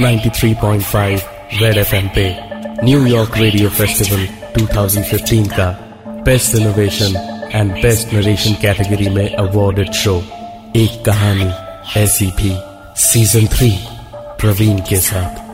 93.5 red FM पे New York radio festival 2015 का best innovation and best narration category में awarded show एक कहानी ऐसी भी सीज़न थ्री प्रवीण के साथ।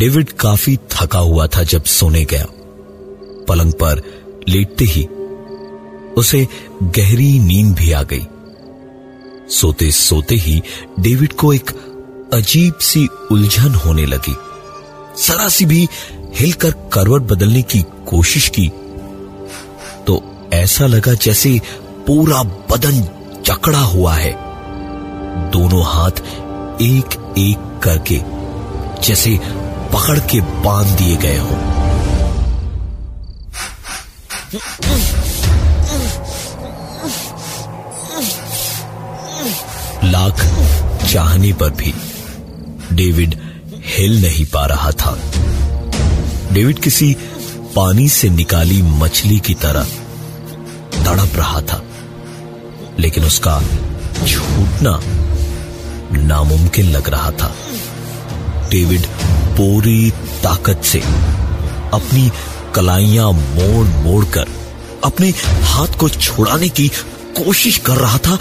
डेविड काफ़ी थका हुआ था जब सोने गया। पलंग पर लेटते ही उसे गहरी नींद भी आ गई। सोते सोते ही डेविड को एक अजीब सी उलझन होने लगी। जरा सी भी हिलकर करवट बदलने की कोशिश की। तो ऐसा लगा जैसे पूरा बदन जकड़ा हुआ है। दोनों हाथ एक एक करके, जैसे पकड़ के बाँध दिए गए हो। लाख चाहने पर भी डेविड हिल नहीं पा रहा था। डेविड किसी पानी से निकाली मछली की तरह तड़प रहा था। लेकिन उसका छूटना नामुमकिन लग रहा था। डेविड पूरी ताकत से अपनी कलाइयाँ मोड़ मोड़ कर अपने हाथ को छुड़ाने की कोशिश कर रहा था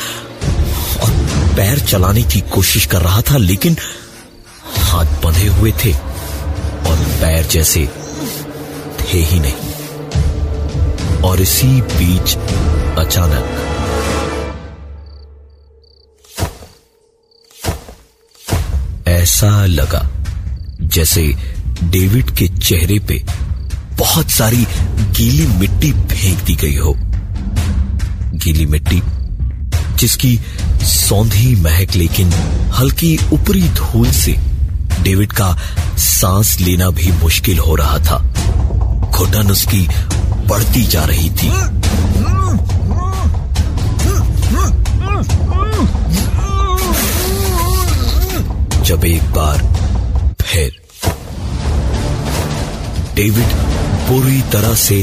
और पैर चलाने की कोशिश कर रहा था, लेकिन हाथ बंधे हुए थे और पैर जैसे थे ही नहीं। और इसी बीच अचानक ऐसा लगा जैसे डेविड के चेहरे पे बहुत सारी गीली मिट्टी फेंक दी गई हो। गीली मिट्टी जिसकी सौंधी महक लेकिन हल्की ऊपरी धूल से डेविड का सांस लेना भी मुश्किल हो रहा था। घुटन उसकी बढ़ती जा रही थी। जब एक बार फिर डेविड पूरी तरह से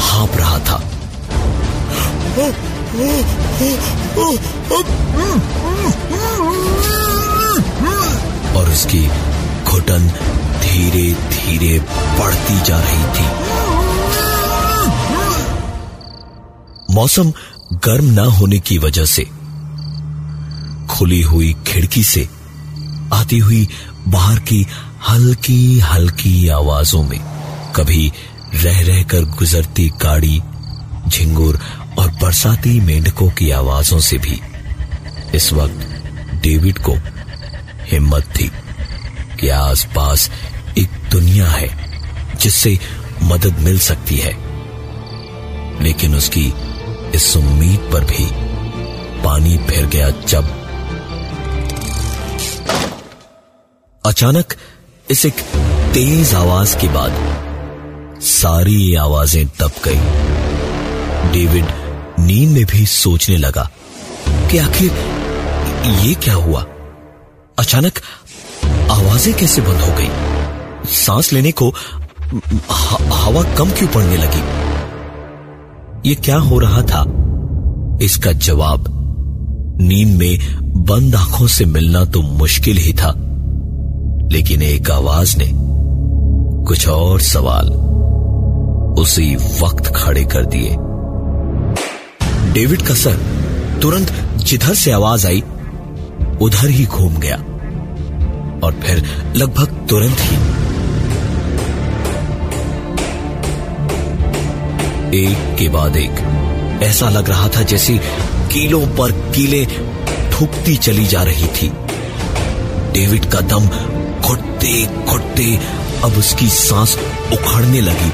हाँप रहा था। और उसकी घुटन धीरे धीरे बढ़ती जा रही थी। मौसम गर्म ना होने की वजह से, खुली हुई खिड़की से आती हुई बाहर की हल्की हल्की आवाजों में कभी रह रहकर गुजरती गाड़ी, झिंगुर और बरसाती मेंढकों की आवाजों से भी इस वक्त डेविड को हिम्मत थी कि आसपास एक दुनिया है जिससे मदद मिल सकती है। लेकिन उसकी इस उम्मीद पर भी पानी फिर गया जब अचानक इस एक तेज आवाज़ के बाद सारी आवाज़ें दब गई। डेविड नींद में भी सोचने लगा कि आखिर ये क्या हुआ? अचानक आवाज़ें कैसे बंद हो गई? सांस लेने को हवा कम क्यों पड़ने लगी? ये क्या हो रहा था? इसका जवाब नींद में बंद आँखों से मिलना तो मुश्किल ही था। लेकिन एक आवाज़ ने कुछ और सवाल उसी वक्त खड़े कर दिए। डेविड का सर तुरंत जिधर से आवाज़ आई, उधर ही घूम गया और फिर लगभग तुरंत ही एक के बाद एक। ऐसा लग रहा था जैसे कीलों पर कीले ठुकती चली जा रही थी। डेविड का दम घुटते घुटते अब उसकी सांस उखड़ने लगी।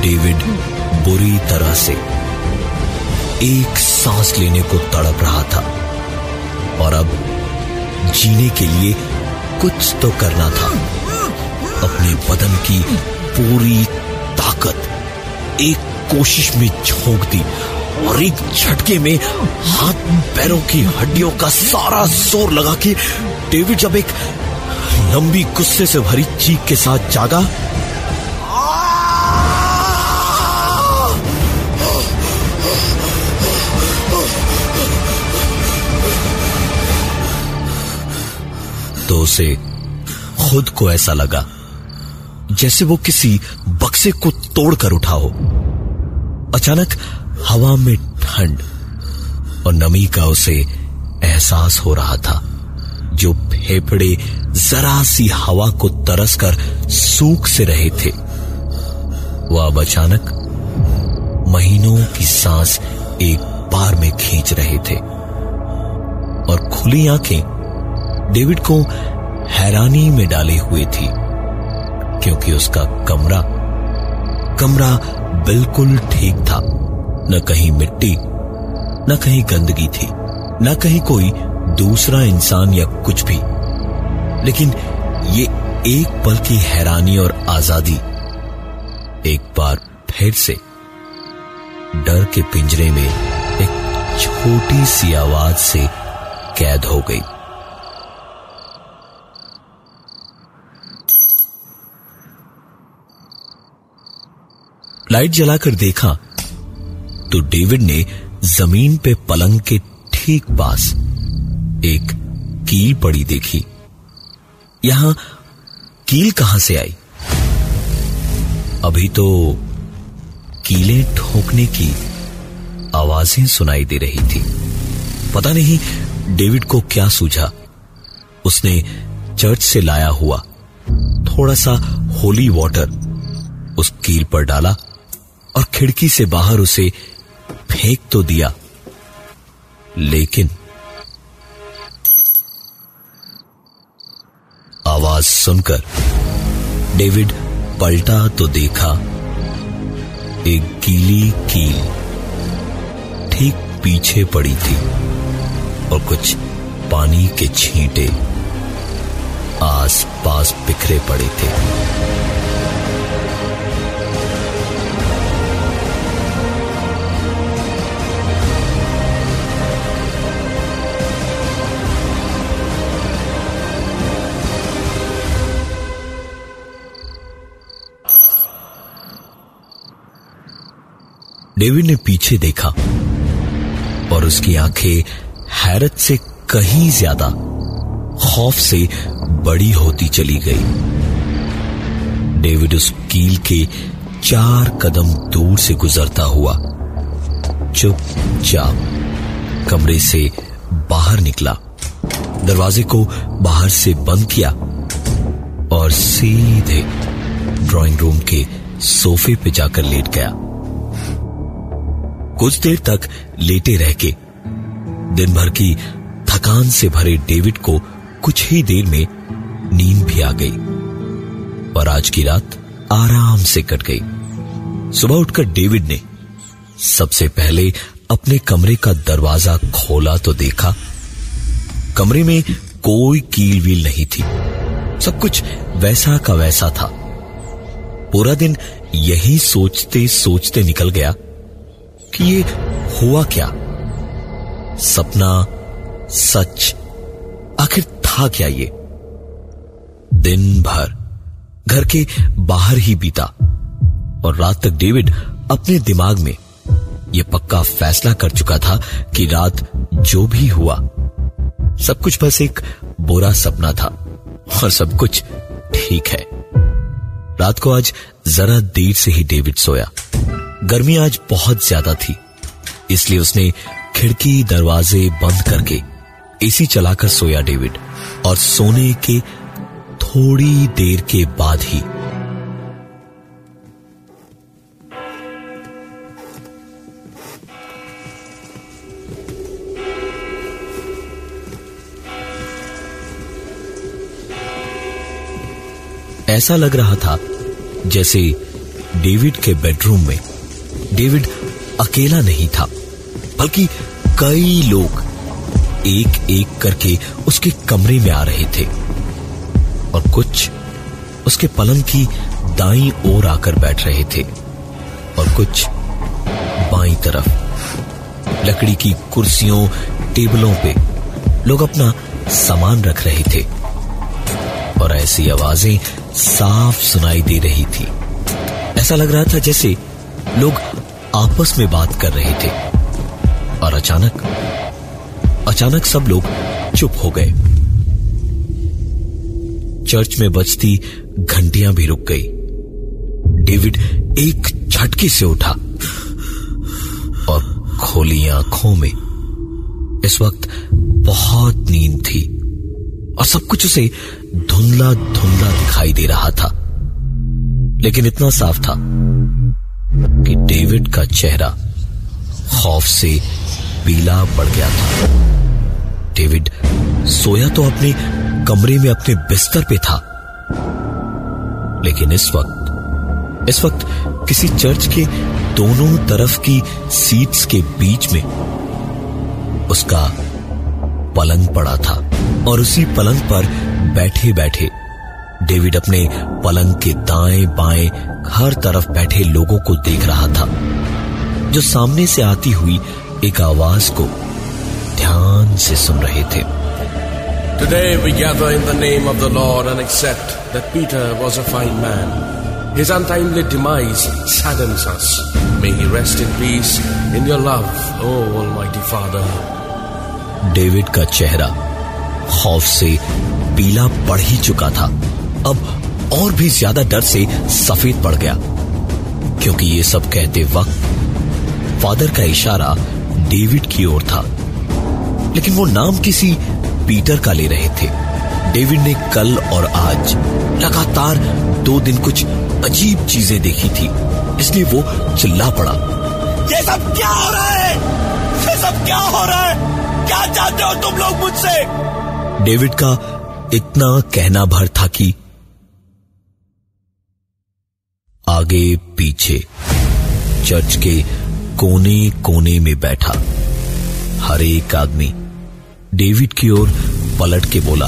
डेविड बुरी तरह से एक सांस लेने को तड़प रहा था और अब जीने के लिए कुछ तो करना था। अपने बदन की पूरी एक कोशिश में झोंक दी और एक झटके में हाथ पैरों की हड्डियों का सारा ज़ोर लगा के डेविड जब एक लंबी गुस्से से भरी चीख के साथ जागा तो उसे खुद को ऐसा लगा जैसे वो किसी बक्से को तोड़कर उठा हो अचानक हवा में ठंड और नमी का उसे एहसास हो रहा था, जो फेफड़े जरा सी हवा को तरस कर सूख से रहे थे। वह अब अचानक महीनों की सांस एक बार में खींच रहे थे और खुली आँखें डेविड को हैरानी में डाले हुए थी। क्योंकि उसका कमरा कमरा बिल्कुल ठीक था। न कहीं मिट्टी, न कहीं गंदगी थी, न कहीं कोई दूसरा इंसान या कुछ भी। लेकिन ये एक पल की हैरानी और आज़ादी एक बार फिर से डर के पिंजरे में एक छोटी सी आवाज़ से कैद हो गई। लाइट जलाकर देखा तो डेविड ने ज़मीन पे पलंग के ठीक पास एक कील पड़ी देखी। यहाँ कील कहाँ से आई? अभी तो कीले ठोकने की आवाज़ें सुनाई दे रही थी। पता नहीं डेविड को क्या सूझा। उसने चर्च से लाया हुआ थोड़ा सा होली वाटर उस कील पर डाला और खिड़की से बाहर उसे फेंक तो दिया। लेकिन आवाज़ सुनकर डेविड पलटा तो देखा, एक गीली कील ठीक पीछे पड़ी थी और कुछ पानी के छींटे आस पास बिखरे पड़े थे। डेविड ने पीछे देखा और उसकी आँखें हैरत से कहीं ज़्यादा खौफ से बड़ी होती चली गई। डेविड उस कील के चार कदम दूर से गुजरता हुआ चुपचाप कमरे से बाहर निकला। दरवाजे को बाहर से बंद किया और सीधे ड्राइंग रूम के सोफे पे जाकर लेट गया। कुछ देर तक लेटे रह के दिन भर की थकान से भरे डेविड को कुछ ही देर में नींद भी आ गई और आज की रात आराम से कट गई। सुबह उठकर डेविड ने सबसे पहले अपने कमरे का दरवाज़ा खोला तो देखा, कमरे में कोई कील वील नहीं थी, सब कुछ वैसा का वैसा था। पूरा दिन यही सोचते सोचते निकल गया कि ये हुआ क्या? सपना सच, आखिर था क्या ये? दिन भर घर के बाहर ही बीता, और रात तक डेविड अपने दिमाग में यह पक्का फैसला कर चुका था कि रात जो भी हुआ, सब कुछ बस एक बुरा सपना था, और सब कुछ ठीक है। रात को आज जरा देर से ही डेविड सोया। गर्मी आज बहुत ज़्यादा थी, इसलिए उसने खिड़की दरवाजे बंद करके एसी चलाकर सोया डेविड, और सोने के थोड़ी देर के बाद ही ऐसा लग रहा था जैसे डेविड के बेडरूम में डेविड अकेला नहीं था, बल्कि कई लोग एक एक करके उसके कमरे में आ रहे थे और कुछ उसके पलंग की दाई ओर आकर बैठ रहे थे और कुछ बाई तरफ़ लकड़ी की कुर्सियों, टेबलों पे लोग अपना सामान रख रहे थे और ऐसी आवाज़ें साफ़ सुनाई दे रही थी। ऐसा लग रहा था जैसे लोग आपस में बात कर रहे थे। और अचानक अचानक सब लोग चुप हो गए। चर्च में बजती घंटियाँ भी रुक गई। डेविड एक झटके से उठा और खोली आँखों में। इस वक्त बहुत नींद थी और सब कुछ उसे धुंधला धुंधला दिखाई दे रहा था। लेकिन इतना साफ़ था। कि डेविड का चेहरा खौफ से पीला पड़ गया था। डेविड सोया तो अपने कमरे में अपने बिस्तर पे था। लेकिन इस वक्त इस वक्त किसी चर्च के दोनों तरफ़ की सीट्स के बीच में उसका पलंग पड़ा था और उसी पलंग पर बैठे बैठे डेविड अपने पलंग के दाएँ बाएँ हर तरफ़ बैठे लोगों को देख रहा था जो सामने से आती हुई एक आवाज़ को ध्यान से सुन रहे थे Today we gather in the name of the Lord and accept that Peter was a fine man. His untimely demise saddens us. May he rest in peace in your love, O Almighty Father. David का चेहरा खौफ से पीला पड़ ही चुका था अब और भी ज़्यादा डर से सफ़ेद पड़ गया। क्योंकि ये सब कहते वक्त फादर का इशारा डेविड की ओर था। लेकिन वो नाम किसी पीटर का ले रहे थे। डेविड ने कल और आज लगातार दो दिन कुछ अजीब चीज़ें देखी थी। इसलिए वो चिल्ला पड़ा। ये सब क्या हो रहा है? ये सब क्या हो रहा है? क्या चाहते हो तुम लोग मुझसे? डेविड का इतना कहना भर था कि आगे पीछे। चर्च के कोने कोने में बैठा। हर एक आदमी डेविड की ओर पलट के बोला,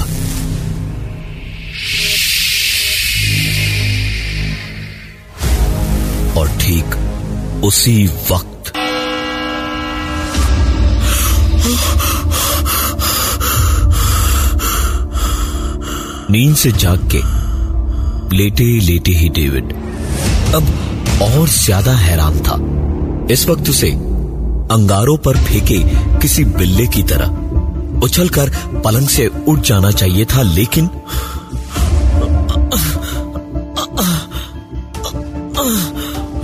और ठीक उसी वक्त नींद से जाग के लेटे लेटे ही डेविड अब और ज़्यादा हैरान था। इस वक्त उसे अंगारों पर फेंके किसी बिल्ले की तरह। उछलकर पलंग से उठ जाना चाहिए था, लेकिन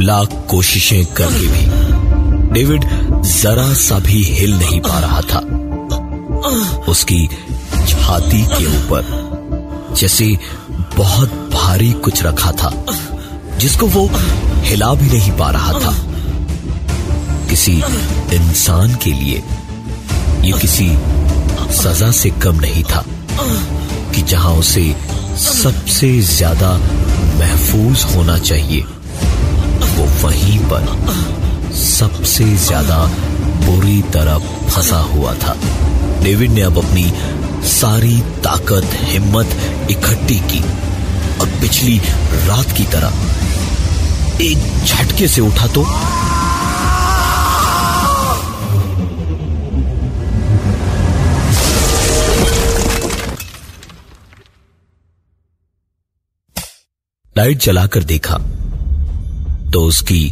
लाख कोशिशें करके भी डेविड जरा सा भी हिल नहीं पा रहा था। उसकी छाती के ऊपर जैसे बहुत भारी कुछ रखा था। जिसको वो हिला भी नहीं पा रहा था। किसी इंसान के लिए ये किसी सजा से कम नहीं था कि जहाँ उसे सबसे ज़्यादा महफूज होना चाहिए, वो वहीं पर सबसे ज़्यादा बुरी तरह फंसा हुआ था। डेविड ने अब अपनी सारी ताकत, हिम्मत इकट्ठी की और पिछली रात की तरह एक झटके से उठा तो। लाइट जलाकर देखा तो उसकी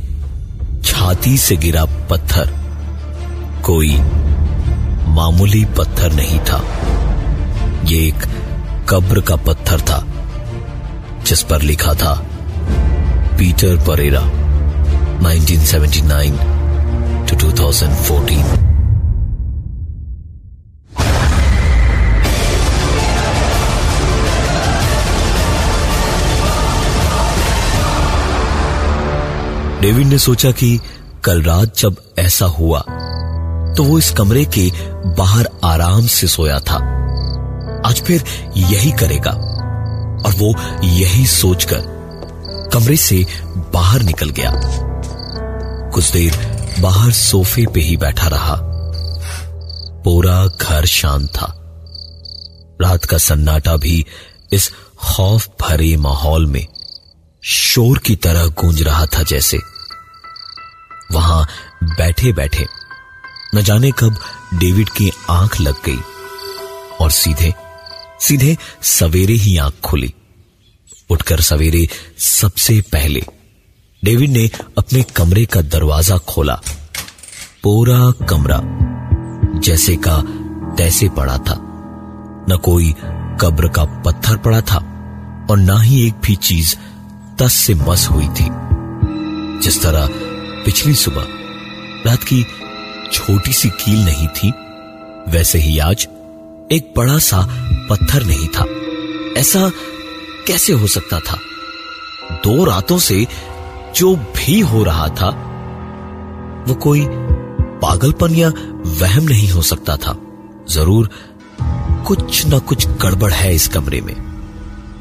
छाती से गिरा पत्थर। कोई मामूली पत्थर नहीं था। ये एक कब्र का पत्थर था, जिस पर लिखा था पीटर परेरा 1979 टू 2014 डेविड ने सोचा कि कल रात जब ऐसा हुआ तो वो इस कमरे के बाहर आराम से सोया था। आज फिर यही करेगा, और वो यही सोचकर कमरे से बाहर निकल गया। कुछ देर बाहर सोफे पे ही बैठा रहा। पूरा घर शांत था। रात का सन्नाटा भी इस खौफ भरे माहौल में शोर की तरह गूंज रहा था जैसे। वहाँ बैठे बैठे न जाने कब डेविड की आँख लग गई और सीधे सीधे सवेरे ही आँख खुली। उठकर सवेरे सबसे पहले डेविड ने अपने कमरे का दरवाज़ा खोला। पूरा कमरा जैसे का तैसे पड़ा था। न कोई कब्र का पत्थर पड़ा था और ना ही एक भी चीज़ तस से मस हुई थी। जिस तरह पिछली सुबह रात की छोटी सी कील नहीं थी, वैसे ही आज एक बड़ा सा पत्थर नहीं था। ऐसा कैसे हो सकता था? दो रातों से जो भी हो रहा था, वो कोई पागलपन या वहम नहीं हो सकता था। ज़रूर कुछ न कुछ गड़बड़ है इस कमरे में।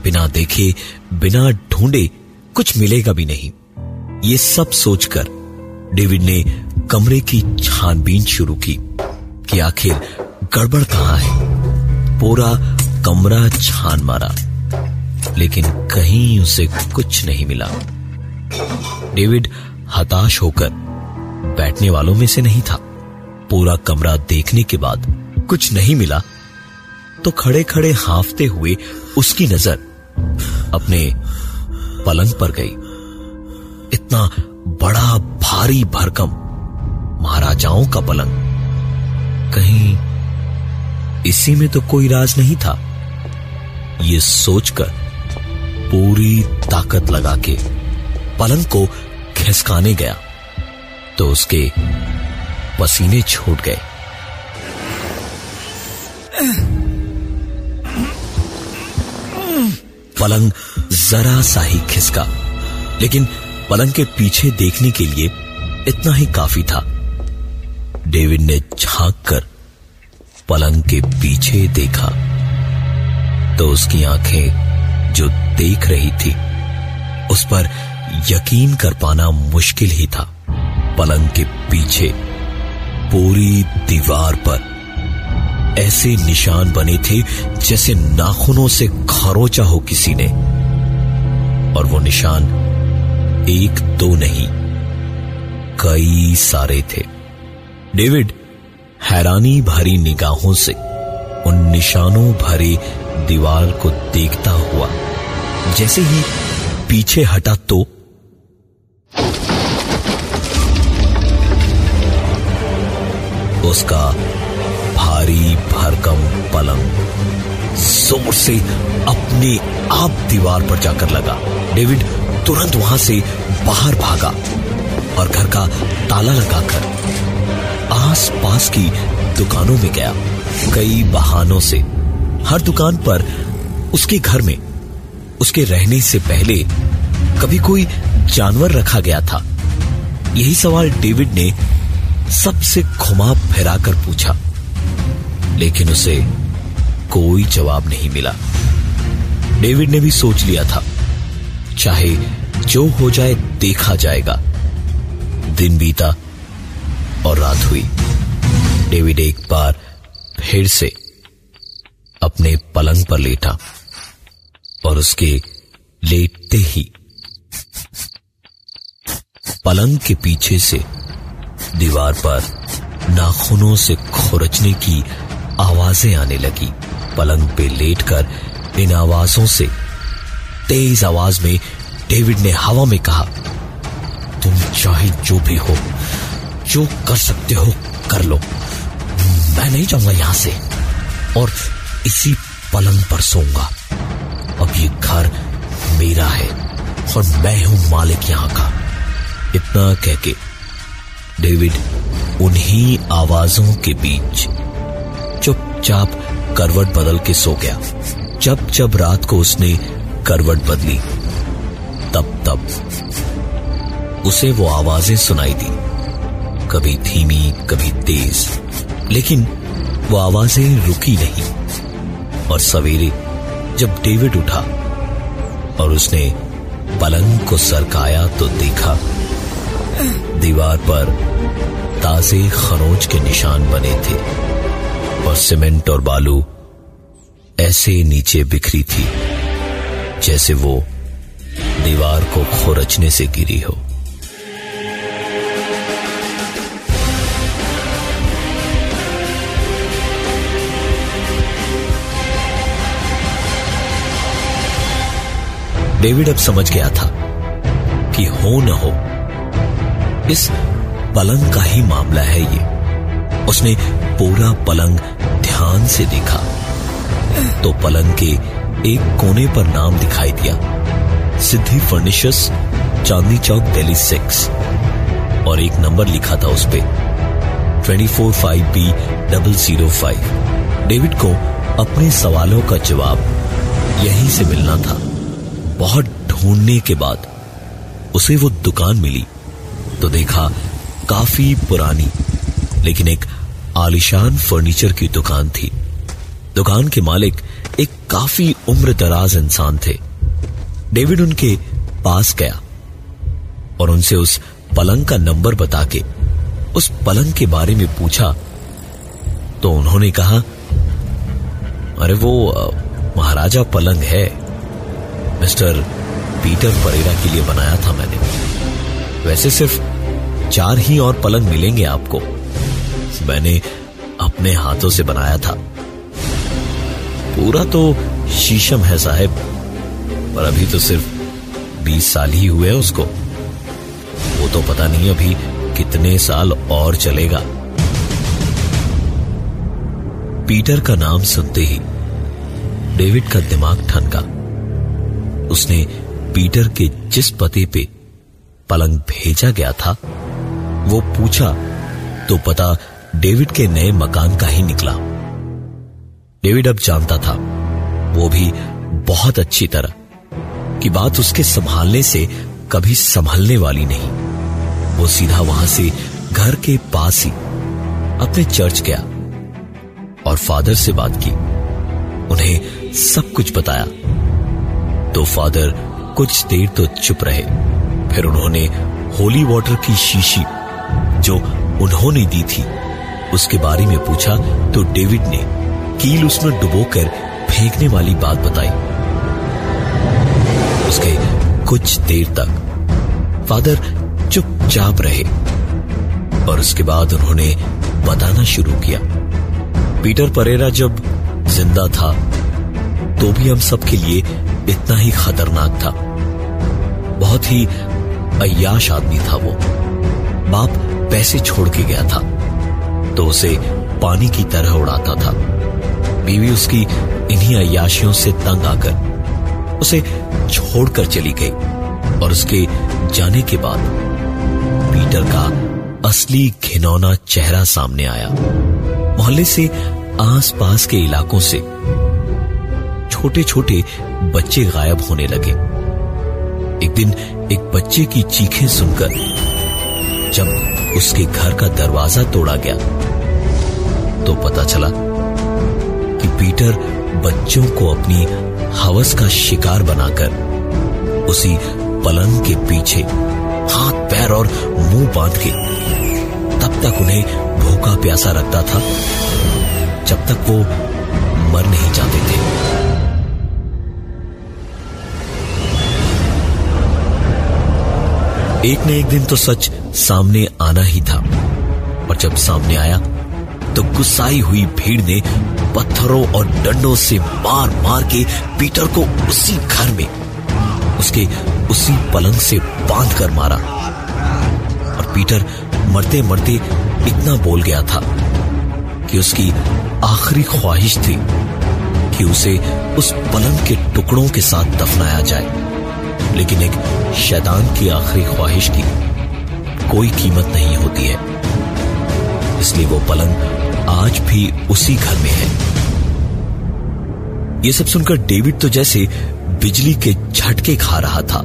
बिना देखे, बिना ढूंढे कुछ मिलेगा भी नहीं। ये सब सोचकर डेविड ने कमरे की छानबीन शुरू की कि आखिर गड़बड़ कहाँ है? पूरा कमरा छान मारा। लेकिन कहीं उसे कुछ नहीं मिला। डेविड हताश होकर बैठने वालों में से नहीं था। पूरा कमरा देखने के बाद कुछ नहीं मिला तो खड़े खड़े हाफते हुए उसकी नज़र अपने पलंग पर गई। इतना बड़ा, भारी भरकम महाराजाओं का पलंग। कहीं इसी में तो कोई राज नहीं था। ये सोचकर पूरी ताकत लगा के पलंग को खिसकाने गया तो उसके पसीने छूट गए। पलंग जरा सा ही खिसका, लेकिन पलंग के पीछे देखने के लिए इतना ही काफ़ी था। डेविड ने झाँक कर पलंग के पीछे देखा तो उसकी आँखें जो देख रही थी, उस पर यकीन कर पाना मुश्किल ही था। पलंग के पीछे, पूरी दीवार पर ऐसे निशान बने थे जैसे नाखूनों से खरोचा हो किसी ने। और वो निशान एक दो नहीं, कई सारे थे। डेविड हैरानी भरी निगाहों से उन निशानों भरी दीवार को देखता हुआ जैसे ही पीछे हटा तो उसका भारी भरकम पलंग ज़ोर से अपने आप दीवार पर जाकर लगा। डेविड तुरंत वहाँ से बाहर भागा और घर का ताला लगाकर आस पास की दुकानों में गया। कई बहानों से। हर दुकान पर उसके घर में उसके रहने से पहले कभी कोई जानवर रखा गया था। यही सवाल डेविड ने सबसे घुमा फिराकर पूछा, लेकिन उसे कोई जवाब नहीं मिला। डेविड ने भी सोच लिया था, चाहे जो हो जाए देखा जाएगा। दिन बीता और रात हुई। डेविड एक बार फिर से अपने पलंग पर लेटा। और उसके लेटते ही पलंग के पीछे से दीवार पर नाखूनों से खुरचने की आवाज़ें आने लगी। पलंग पे लेटकर इन आवाजों से तेज आवाज़ में डेविड ने हवा में कहा, तुम चाहे जो भी हो, जो कर सकते हो, कर लो। मैं नहीं जाऊँगा यहाँ से और इसी पलंग पर सोऊँगा। ये घर मेरा है और मैं हूँ मालिक यहाँ का। इतना कह के डेविड उन्हीं आवाजों के बीच चुपचाप करवट बदल के सो गया। जब जब रात को उसने करवट बदली, तब तब उसे वो आवाज़ें सुनाई दी। कभी धीमी, कभी तेज, लेकिन वो आवाज़ें रुकी नहीं और सवेरे जब डेविड उठा और उसने पलंग को सरकाया तो देखा, दीवार पर ताजे खरोच के निशान बने थे और सीमेंट और बालू ऐसे नीचे बिखरी थी जैसे वो दीवार को खोरचने से गिरी हो। डेविड अब समझ गया था कि हो न हो, इस पलंग का ही मामला है ये। उसने पूरा पलंग ध्यान से देखा तो पलंग के एक कोने पर नाम दिखाई दिया, सिद्धि फर्निशर्स, चांदनी चौक, दिल्ली सिक्स। और एक नंबर लिखा था उस पर twenty four five B double zero five David को अपने सवालों का जवाब यहीं से मिलना था। बहुत ढूँढने के बाद उसे वो दुकान मिली तो देखा काफ़ी पुरानी, लेकिन एक आलिशान फर्नीचर की दुकान थी। दुकान के मालिक एक काफ़ी उम्र दराज इंसान थे। डेविड उनके पास गया और उनसे उस पलंग का नंबर बता के उस पलंग के बारे में पूछा तो उन्होंने कहा, अरे वो महाराजा पलंग है। मिस्टर पीटर परेरा के लिए बनाया था मैंने। वैसे सिर्फ़ चार ही और पलंग मिलेंगे आपको। मैंने अपने हाथों से बनाया था। पूरा तो शीशम है साहब, पर अभी तो सिर्फ़ बीस साल ही हुए उसको। वो तो पता नहीं अभी कितने साल और चलेगा। पीटर का नाम सुनते ही डेविड का दिमाग ठनका। उसने पीटर के जिस पते पे पलंग भेजा गया था, वो पूछा तो पता डेविड के नए मकान का ही निकला? डेविड अब जानता था, वो भी बहुत अच्छी तरह, कि बात उसके संभालने से कभी संभलने वाली नहीं। वो सीधा वहाँ से घर के पास ही अपने चर्च गया और फादर से बात की। उन्हें सब कुछ बताया। तो फादर कुछ देर तो चुप रहे। फिर उन्होंने होली वाटर की शीशी जो उन्होंने दी थी, उसके बारे में पूछा तो डेविड ने कील उसमें डुबोकर फेंकने वाली बात बताई। उसके कुछ देर तक फादर चुपचाप रहे और उसके बाद उन्होंने बताना शुरू किया। पीटर परेरा जब ज़िंदा था तो भी हम सबके लिए इतना ही खतरनाक था। बहुत ही अयाश आदमी था वो। बाप पैसे छोड़ के गया था तो उसे पानी की तरह उड़ाता था। बीवी उसकी इन्हीं अयाशियों से तंग आकर उसे छोड़कर चली गई और उसके जाने के बाद पीटर का असली घिनौना चेहरा सामने आया। मोहल्ले से आसपास के इलाकों से छोटे छोटे बच्चे गायब होने लगे। एक दिन एक बच्चे की चीखें सुनकर जब उसके घर का दरवाज़ा तोड़ा गया तो पता चला कि पीटर बच्चों को अपनी हवस का शिकार बनाकर उसी पलंग के पीछे हाथ, पैर और मुँह बाँध के तब तक उन्हें भूखा प्यासा रखता था, जब तक वो मर नहीं जाते थे। एक न एक दिन तो सच सामने आना ही था। और जब सामने आया तो गुस्साई हुई भीड़ ने पत्थरों और डंडों से मार मार के पीटर को उसी घर में, उसके उसी पलंग से बाँध कर मारा। और पीटर मरते मरते इतना बोल गया था कि उसकी आखिरी ख्वाहिश थी कि उसे उस पलंग के टुकड़ों के साथ दफनाया जाए। लेकिन एक शैतान की आखिरी ख्वाहिश की कोई कीमत नहीं होती है। इसलिए वो पलंग आज भी उसी घर में है। ये सब सुनकर डेविड तो जैसे बिजली के झटके खा रहा था।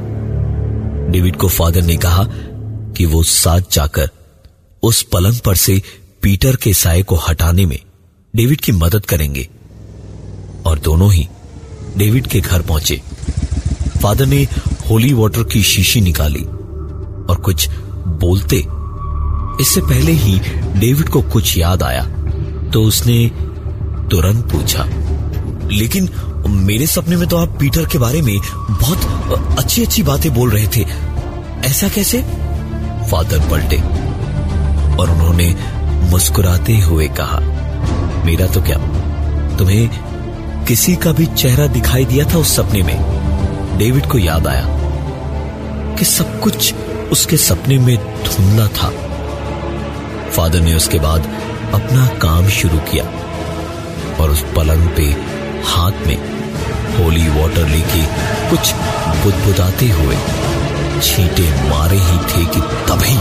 डेविड को फादर ने कहा कि वो साथ जाकर उस पलंग पर से पीटर के साय को हटाने में डेविड की मदद करेंगे। और दोनों ही डेविड के घर पहुँचे। फादर ने होली वाटर की शीशी निकाली और कुछ बोलते। इससे पहले ही डेविड को कुछ याद आया तो उसने तुरंत पूछा, लेकिन मेरे सपने में तो आप पीटर के बारे में बहुत अच्छी अच्छी बातें बोल रहे थे। ऐसा कैसे? फादर पलटे और उन्होंने मुस्कुराते हुए कहा, मेरा तो क्या, तुम्हें किसी का भी चेहरा दिखाई दिया था उस सपने में? डेविड को याद आया कि सब कुछ उसके सपने में धुंधला था। फादर ने उसके बाद अपना काम शुरू किया और उस पलंग पे हाथ में होली वाटर लेके कुछ बुदबुदाते हुए छींटे मारे ही थे कि तभी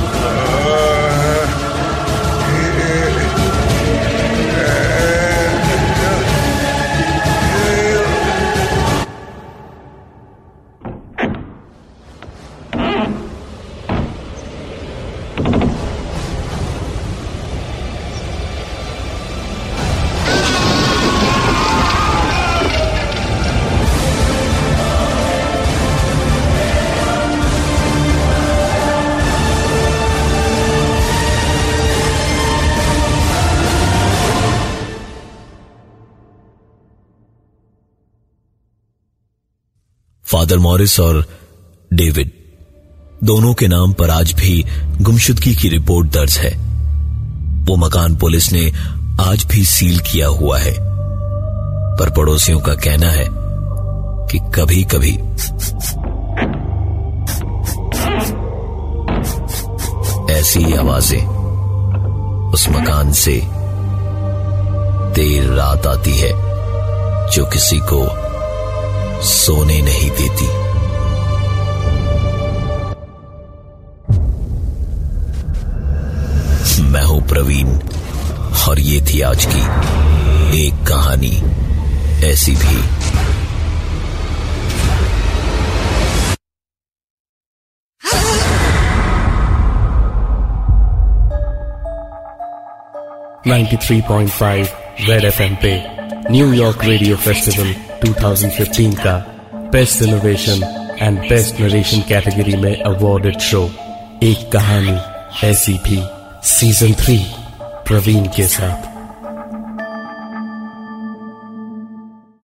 फादर मॉरिस और डेविड दोनों के नाम पर आज भी गुमशुदगी की रिपोर्ट दर्ज है। वो मकान पुलिस ने आज भी सील किया हुआ है। पर पड़ोसियों का कहना है कि कभी कभी ऐसी आवाज़ें उस मकान से देर रात आती है जो किसी को सोने नहीं देती। मैं हूँ प्रवीण, और ये थी आज की एक कहानी ऐसी भी। Ninety three point five red F M पे न्यूयॉर्क रेडियो फेस्टिवल 2015 का best innovation and best narration category में अवार्डेड शो एक कहानी ऐसी भी सीज़न थ्री प्रवीण के साथ।